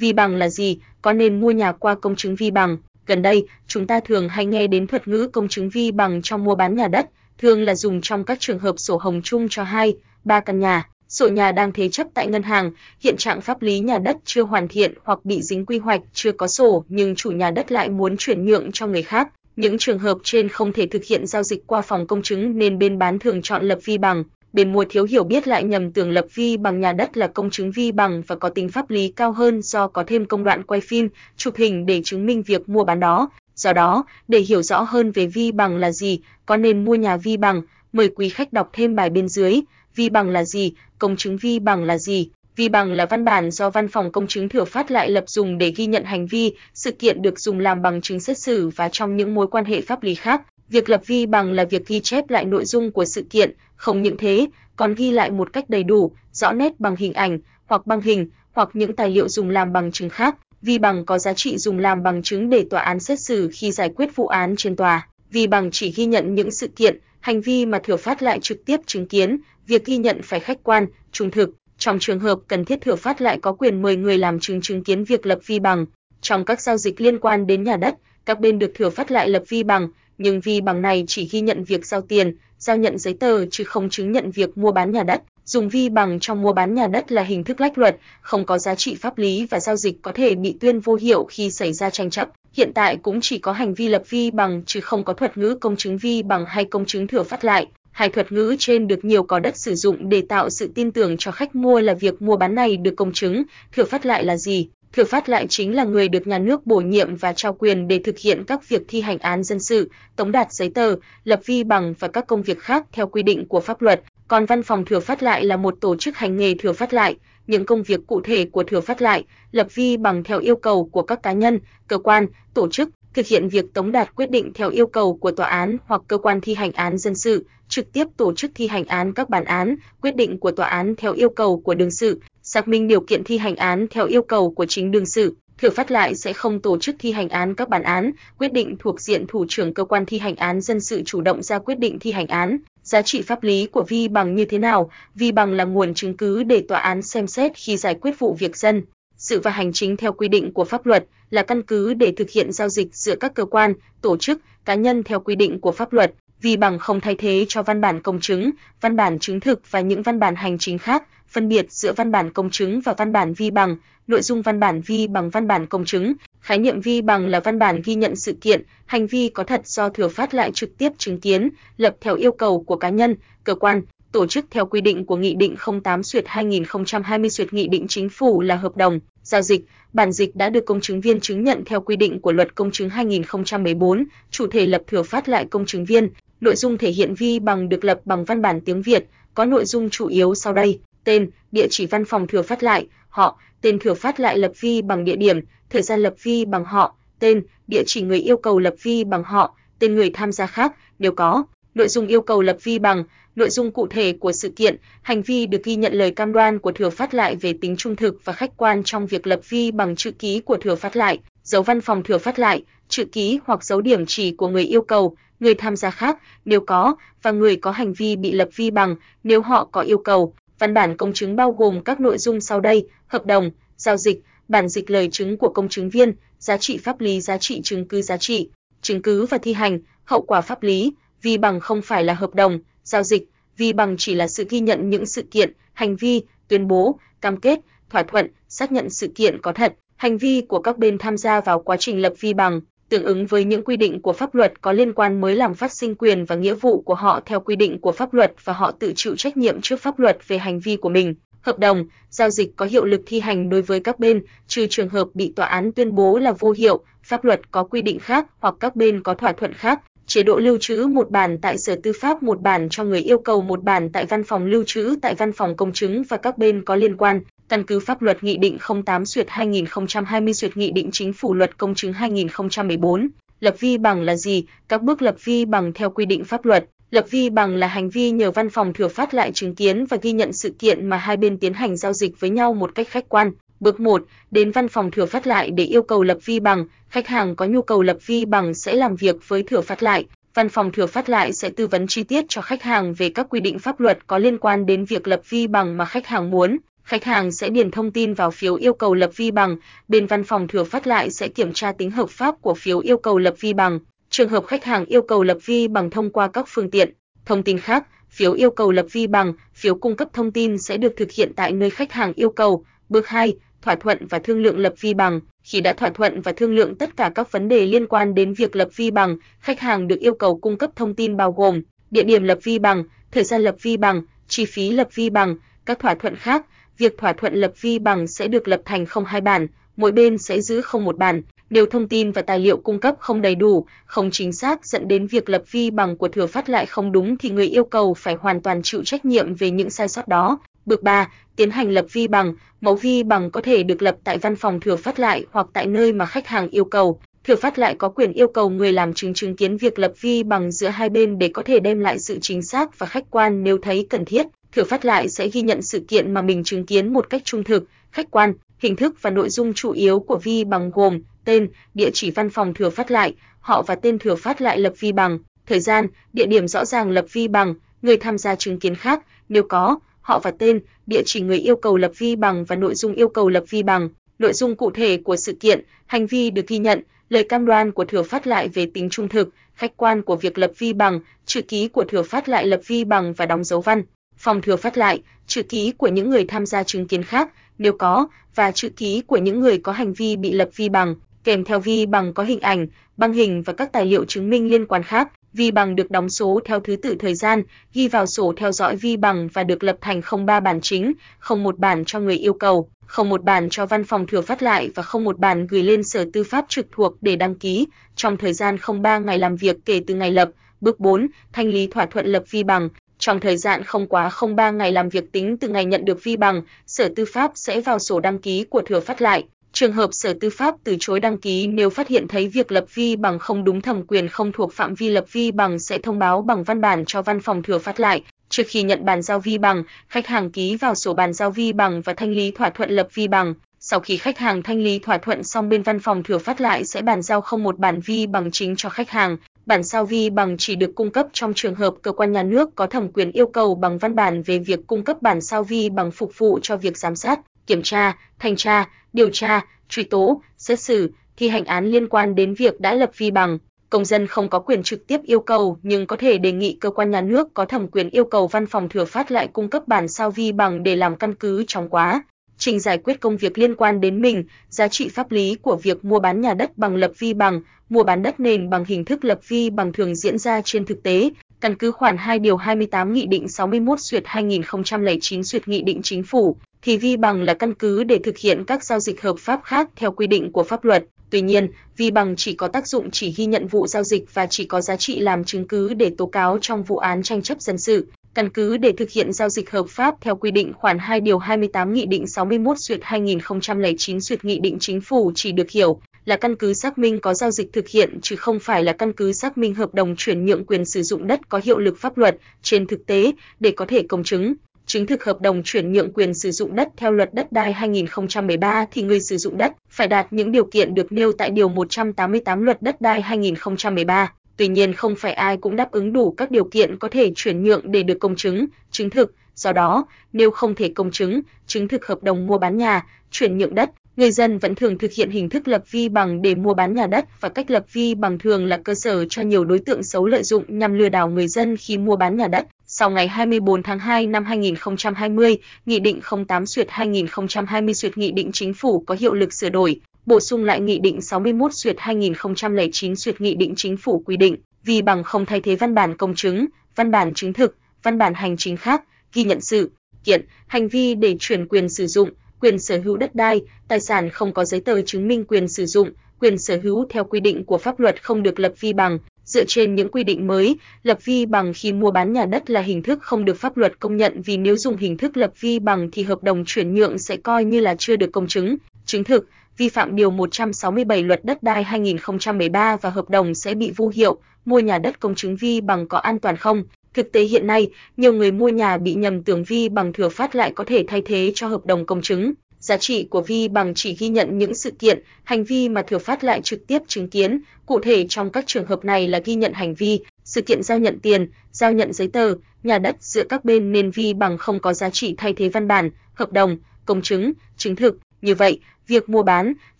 Vi bằng là gì? Có nên mua nhà qua công chứng vi bằng? Gần đây, chúng ta thường hay nghe đến thuật ngữ công chứng vi bằng trong mua bán nhà đất, thường là dùng trong các trường hợp sổ hồng chung cho hai, ba căn nhà, sổ nhà đang thế chấp tại ngân hàng, hiện trạng pháp lý nhà đất chưa hoàn thiện hoặc bị dính quy hoạch, chưa có sổ nhưng chủ nhà đất lại muốn chuyển nhượng cho người khác. Những trường hợp trên không thể thực hiện giao dịch qua phòng công chứng nên bên bán thường chọn lập vi bằng. Bên mua thiếu hiểu biết lại nhầm tưởng lập vi bằng nhà đất là công chứng vi bằng và có tính pháp lý cao hơn do có thêm công đoạn quay phim, chụp hình để chứng minh việc mua bán đó. Do đó, để hiểu rõ hơn về vi bằng là gì, có nên mua nhà vi bằng, mời quý khách đọc thêm bài bên dưới. Vi bằng là gì? Công chứng vi bằng là gì? Vi bằng là văn bản do văn phòng công chứng thừa phát lại lập dùng để ghi nhận hành vi, sự kiện được dùng làm bằng chứng xét xử và trong những mối quan hệ pháp lý khác. Việc lập vi bằng là việc ghi chép lại nội dung của sự kiện, không những thế, còn ghi lại một cách đầy đủ, rõ nét bằng hình ảnh hoặc băng hình hoặc những tài liệu dùng làm bằng chứng khác. Vi bằng có giá trị dùng làm bằng chứng để tòa án xét xử khi giải quyết vụ án trên tòa. Vi bằng chỉ ghi nhận những sự kiện, hành vi mà thừa phát lại trực tiếp chứng kiến, việc ghi nhận phải khách quan, trung thực. Trong trường hợp cần thiết thừa phát lại có quyền mời người làm chứng chứng kiến việc lập vi bằng. Trong các giao dịch liên quan đến nhà đất, các bên được thừa phát lại lập vi bằng, nhưng vi bằng này chỉ ghi nhận việc giao tiền, giao nhận giấy tờ chứ không chứng nhận việc mua bán nhà đất. Dùng vi bằng trong mua bán nhà đất là hình thức lách luật, không có giá trị pháp lý và giao dịch có thể bị tuyên vô hiệu khi xảy ra tranh chấp. Hiện tại cũng chỉ có hành vi lập vi bằng chứ không có thuật ngữ công chứng vi bằng hay công chứng thừa phát lại. Hai thuật ngữ trên được nhiều có đất sử dụng để tạo sự tin tưởng cho khách mua là việc mua bán này được công chứng, thừa phát lại là gì? Thừa phát lại chính là người được nhà nước bổ nhiệm và trao quyền để thực hiện các việc thi hành án dân sự, tống đạt giấy tờ, lập vi bằng và các công việc khác theo quy định của pháp luật. Còn văn phòng thừa phát lại là một tổ chức hành nghề thừa phát lại, những công việc cụ thể của thừa phát lại, lập vi bằng theo yêu cầu của các cá nhân, cơ quan, tổ chức, thực hiện việc tống đạt quyết định theo yêu cầu của tòa án hoặc cơ quan thi hành án dân sự, trực tiếp tổ chức thi hành án các bản án, quyết định của tòa án theo yêu cầu của đương sự, xác minh điều kiện thi hành án theo yêu cầu của chính đương sự. Thừa phát lại sẽ không tổ chức thi hành án các bản án, quyết định thuộc diện thủ trưởng cơ quan thi hành án dân sự chủ động ra quyết định thi hành án. Giá trị pháp lý của vi bằng như thế nào? Vi bằng là nguồn chứng cứ để tòa án xem xét khi giải quyết vụ việc dân sự và hành chính theo quy định của pháp luật, là căn cứ để thực hiện giao dịch giữa các cơ quan, tổ chức, cá nhân theo quy định của pháp luật. Vi bằng không thay thế cho văn bản công chứng, văn bản chứng thực và những văn bản hành chính khác, phân biệt giữa văn bản công chứng và văn bản vi bằng, nội dung văn bản vi bằng văn bản công chứng, khái niệm vi bằng là văn bản ghi nhận sự kiện, hành vi có thật do thừa phát lại trực tiếp chứng kiến, lập theo yêu cầu của cá nhân, cơ quan, tổ chức theo quy định của Nghị định 08 Suyệt 2020 Suyệt Nghị định Chính phủ là hợp đồng, giao dịch, bản dịch đã được công chứng viên chứng nhận theo quy định của Luật Công chứng 2014, chủ thể lập thừa phát lại công chứng viên, nội dung thể hiện vi bằng được lập bằng văn bản tiếng Việt, có nội dung chủ yếu sau đây: tên, địa chỉ văn phòng thừa phát lại, họ, tên thừa phát lại lập vi bằng địa điểm, thời gian lập vi bằng họ, tên, địa chỉ người yêu cầu lập vi bằng họ, tên người tham gia khác, nếu có. Nội dung yêu cầu lập vi bằng, nội dung cụ thể của sự kiện, hành vi được ghi nhận lời cam đoan của thừa phát lại về tính trung thực và khách quan trong việc lập vi bằng chữ ký của thừa phát lại, dấu văn phòng thừa phát lại, chữ ký hoặc dấu điểm chỉ của người yêu cầu, người tham gia khác nếu có và người có hành vi bị lập vi bằng nếu họ có yêu cầu. Văn bản công chứng bao gồm các nội dung sau đây: hợp đồng, giao dịch, bản dịch lời chứng của công chứng viên, giá trị pháp lý, giá trị chứng cứ giá trị, chứng cứ và thi hành, hậu quả pháp lý, vi bằng không phải là hợp đồng, giao dịch, vi bằng chỉ là sự ghi nhận những sự kiện, hành vi, tuyên bố, cam kết, thỏa thuận, xác nhận sự kiện có thật, hành vi của các bên tham gia vào quá trình lập vi bằng, tương ứng với những quy định của pháp luật có liên quan mới làm phát sinh quyền và nghĩa vụ của họ theo quy định của pháp luật và họ tự chịu trách nhiệm trước pháp luật về hành vi của mình. Hợp đồng, giao dịch có hiệu lực thi hành đối với các bên, trừ trường hợp bị tòa án tuyên bố là vô hiệu, pháp luật có quy định khác hoặc các bên có thỏa thuận khác, chế độ lưu trữ một bản tại Sở Tư pháp một bản cho người yêu cầu một bản tại văn phòng lưu trữ tại văn phòng công chứng và các bên có liên quan, căn cứ pháp luật Nghị định 08 duyệt 2020 duyệt Nghị định Chính phủ Luật Công chứng 2014. Lập vi bằng là gì? Các bước lập vi bằng theo quy định pháp luật. Lập vi bằng là hành vi nhờ văn phòng thừa phát lại chứng kiến và ghi nhận sự kiện mà hai bên tiến hành giao dịch với nhau một cách khách quan. Bước 1, đến văn phòng thừa phát lại để yêu cầu lập vi bằng, khách hàng có nhu cầu lập vi bằng sẽ làm việc với thừa phát lại. Văn phòng thừa phát lại sẽ tư vấn chi tiết cho khách hàng về các quy định pháp luật có liên quan đến việc lập vi bằng mà khách hàng muốn. khách hàng sẽ điền thông tin vào phiếu yêu cầu lập vi bằng, bên văn phòng thừa phát lại sẽ kiểm tra tính hợp pháp của phiếu yêu cầu lập vi bằng. Trường hợp khách hàng yêu cầu lập vi bằng thông qua các phương tiện, thông tin khác, phiếu yêu cầu lập vi bằng, phiếu cung cấp thông tin sẽ được thực hiện tại nơi khách hàng yêu cầu. Bước 2, thỏa thuận và thương lượng lập vi bằng. Khi đã thỏa thuận và thương lượng tất cả các vấn đề liên quan đến việc lập vi bằng, khách hàng được yêu cầu cung cấp thông tin bao gồm địa điểm lập vi bằng, thời gian lập vi bằng, chi phí lập vi bằng, các thỏa thuận khác. Việc thỏa thuận lập vi bằng sẽ được lập thành không hai bản, mỗi bên sẽ giữ không một bản. Nếu thông tin và tài liệu cung cấp không đầy đủ, không chính xác dẫn đến việc lập vi bằng của thừa phát lại không đúng thì người yêu cầu phải hoàn toàn chịu trách nhiệm về những sai sót đó. Bước 3, tiến hành lập vi bằng, mẫu vi bằng có thể được lập tại văn phòng thừa phát lại hoặc tại nơi mà khách hàng yêu cầu. Thừa phát lại có quyền yêu cầu người làm chứng chứng kiến việc lập vi bằng giữa hai bên để có thể đem lại sự chính xác và khách quan nếu thấy cần thiết. Thừa phát lại sẽ ghi nhận sự kiện mà mình chứng kiến một cách trung thực, khách quan, hình thức và nội dung chủ yếu của vi bằng gồm tên, địa chỉ văn phòng thừa phát lại, họ và tên thừa phát lại lập vi bằng, thời gian, địa điểm rõ ràng lập vi bằng, người tham gia chứng kiến khác, nếu có, họ và tên, địa chỉ người yêu cầu lập vi bằng và nội dung yêu cầu lập vi bằng, nội dung cụ thể của sự kiện, hành vi được ghi nhận, lời cam đoan của thừa phát lại về tính trung thực, khách quan của việc lập vi bằng, chữ ký của thừa phát lại lập vi bằng và đóng dấu văn, phòng thừa phát lại, chữ ký của những người tham gia chứng kiến khác, nếu có, và chữ ký của những người có hành vi bị lập vi bằng, kèm theo vi bằng có hình ảnh, băng hình và các tài liệu chứng minh liên quan khác. Vi bằng được đóng số theo thứ tự thời gian, ghi vào sổ theo dõi vi bằng và được lập thành không ba bản chính, không một bản cho người yêu cầu, không một bản cho văn phòng thừa phát lại và không một bản gửi lên Sở Tư pháp trực thuộc để đăng ký trong thời gian không ba ngày làm việc kể từ ngày lập. Bước 4, thanh lý thỏa thuận lập vi bằng. Trong thời gian không quá không ba ngày làm việc tính từ ngày nhận được vi bằng, Sở Tư pháp sẽ vào sổ đăng ký của thừa phát lại, Trường hợp Sở Tư pháp từ chối đăng ký nếu phát hiện thấy việc lập vi bằng không đúng thẩm quyền không thuộc phạm vi lập vi bằng sẽ thông báo bằng văn bản cho văn phòng thừa phát lại. Trước khi nhận bàn giao vi bằng, khách hàng ký vào sổ bàn giao vi bằng và thanh lý thỏa thuận lập vi bằng. Sau khi khách hàng thanh lý thỏa thuận xong bên văn phòng thừa phát lại sẽ bàn giao không một bản vi bằng chính cho khách hàng. Bản sao vi bằng chỉ được cung cấp trong trường hợp cơ quan nhà nước có thẩm quyền yêu cầu bằng văn bản về việc cung cấp bản sao vi bằng phục vụ cho việc giám sát, kiểm tra, thanh tra, điều tra, truy tố, xét xử, thi hành án liên quan đến việc đã lập vi bằng. Công dân không có quyền trực tiếp yêu cầu nhưng có thể đề nghị cơ quan nhà nước có thẩm quyền yêu cầu văn phòng thừa phát lại cung cấp bản sao vi bằng để làm căn cứ trong quá trình giải quyết công việc liên quan đến mình, giá trị pháp lý của việc mua bán nhà đất bằng lập vi bằng, mua bán đất nền bằng hình thức lập vi bằng thường diễn ra trên thực tế, căn cứ khoản 2 điều 28 Nghị định 61 duyệt 2009 duyệt Nghị định Chính phủ, thì vi bằng là căn cứ để thực hiện các giao dịch hợp pháp khác theo quy định của pháp luật. Tuy nhiên, vi bằng chỉ có tác dụng chỉ ghi nhận vụ giao dịch và chỉ có giá trị làm chứng cứ để tố cáo trong vụ án tranh chấp dân sự. Căn cứ để thực hiện giao dịch hợp pháp theo quy định khoản 2 điều 28 Nghị định 61 duyệt 2009 duyệt Nghị định Chính phủ chỉ được hiểu là căn cứ xác minh có giao dịch thực hiện chứ không phải là căn cứ xác minh hợp đồng chuyển nhượng quyền sử dụng đất có hiệu lực pháp luật trên thực tế để có thể công chứng chứng thực hợp đồng chuyển nhượng quyền sử dụng đất theo luật đất đai 2013 thì người sử dụng đất phải đạt những điều kiện được nêu tại điều 188 luật đất đai 2013. Tuy nhiên không phải ai cũng đáp ứng đủ các điều kiện có thể chuyển nhượng để được công chứng, chứng thực. Do đó, nếu không thể công chứng, chứng thực hợp đồng mua bán nhà, chuyển nhượng đất, người dân vẫn thường thực hiện hình thức lập vi bằng để mua bán nhà đất và cách lập vi bằng thường là cơ sở cho nhiều đối tượng xấu lợi dụng nhằm lừa đảo người dân khi mua bán nhà đất. Sau ngày 24 tháng 2 năm 2020, Nghị định 08 suyệt 2020 suyệt Nghị định Chính phủ có hiệu lực sửa đổi, bổ sung lại Nghị định 61 suyệt 2009 suyệt Nghị định Chính phủ quy định, vì bằng không thay thế văn bản công chứng, văn bản chứng thực, văn bản hành chính khác, ghi nhận sự kiện, hành vi để chuyển quyền sử dụng, quyền sở hữu đất đai, tài sản không có giấy tờ chứng minh quyền sử dụng, quyền sở hữu theo quy định của pháp luật không được lập vi bằng. Dựa trên những quy định mới, lập vi bằng khi mua bán nhà đất là hình thức không được pháp luật công nhận vì nếu dùng hình thức lập vi bằng thì hợp đồng chuyển nhượng sẽ coi như là chưa được công chứng, chứng thực, vi phạm điều 167 luật đất đai 2013 và hợp đồng sẽ bị vô hiệu. Mua nhà đất công chứng vi bằng có an toàn không? Thực tế hiện nay, nhiều người mua nhà bị nhầm tưởng vi bằng thừa phát lại có thể thay thế cho hợp đồng công chứng. Giá trị của vi bằng chỉ ghi nhận những sự kiện, hành vi mà thừa phát lại trực tiếp chứng kiến, cụ thể trong các trường hợp này là ghi nhận hành vi, sự kiện giao nhận tiền, giao nhận giấy tờ, nhà đất giữa các bên nên vi bằng không có giá trị thay thế văn bản, hợp đồng, công chứng, chứng thực. Như vậy, việc mua bán,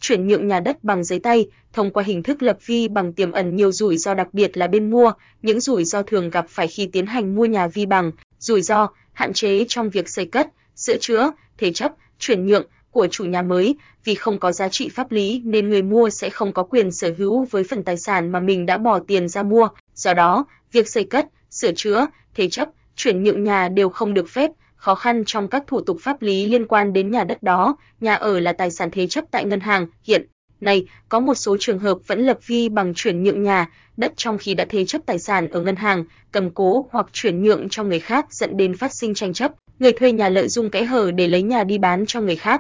chuyển nhượng nhà đất bằng giấy tay thông qua hình thức lập vi bằng tiềm ẩn nhiều rủi ro đặc biệt là bên mua, những rủi ro thường gặp phải khi tiến hành mua nhà vi bằng, rủi ro, hạn chế trong việc xây cất, sửa chữa, thế chấp, chuyển nhượng của chủ nhà mới, vì không có giá trị pháp lý nên người mua sẽ không có quyền sở hữu với phần tài sản mà mình đã bỏ tiền ra mua. Do đó, việc xây cất, sửa chữa, thế chấp, chuyển nhượng nhà đều không được phép, khó khăn trong các thủ tục pháp lý liên quan đến nhà đất đó, nhà ở là tài sản thế chấp tại ngân hàng. Hiện nay, có một số trường hợp vẫn lập vi bằng chuyển nhượng nhà, đất trong khi đã thế chấp tài sản ở ngân hàng, cầm cố hoặc chuyển nhượng cho người khác dẫn đến phát sinh tranh chấp. Người thuê nhà lợi dụng kẽ hở để lấy nhà đi bán cho người khác.